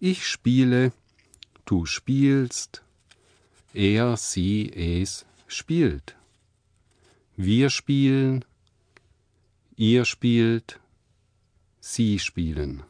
Ich spiele, du spielst, er, sie, es spielt. Wir spielen, ihr spielt, sie spielen.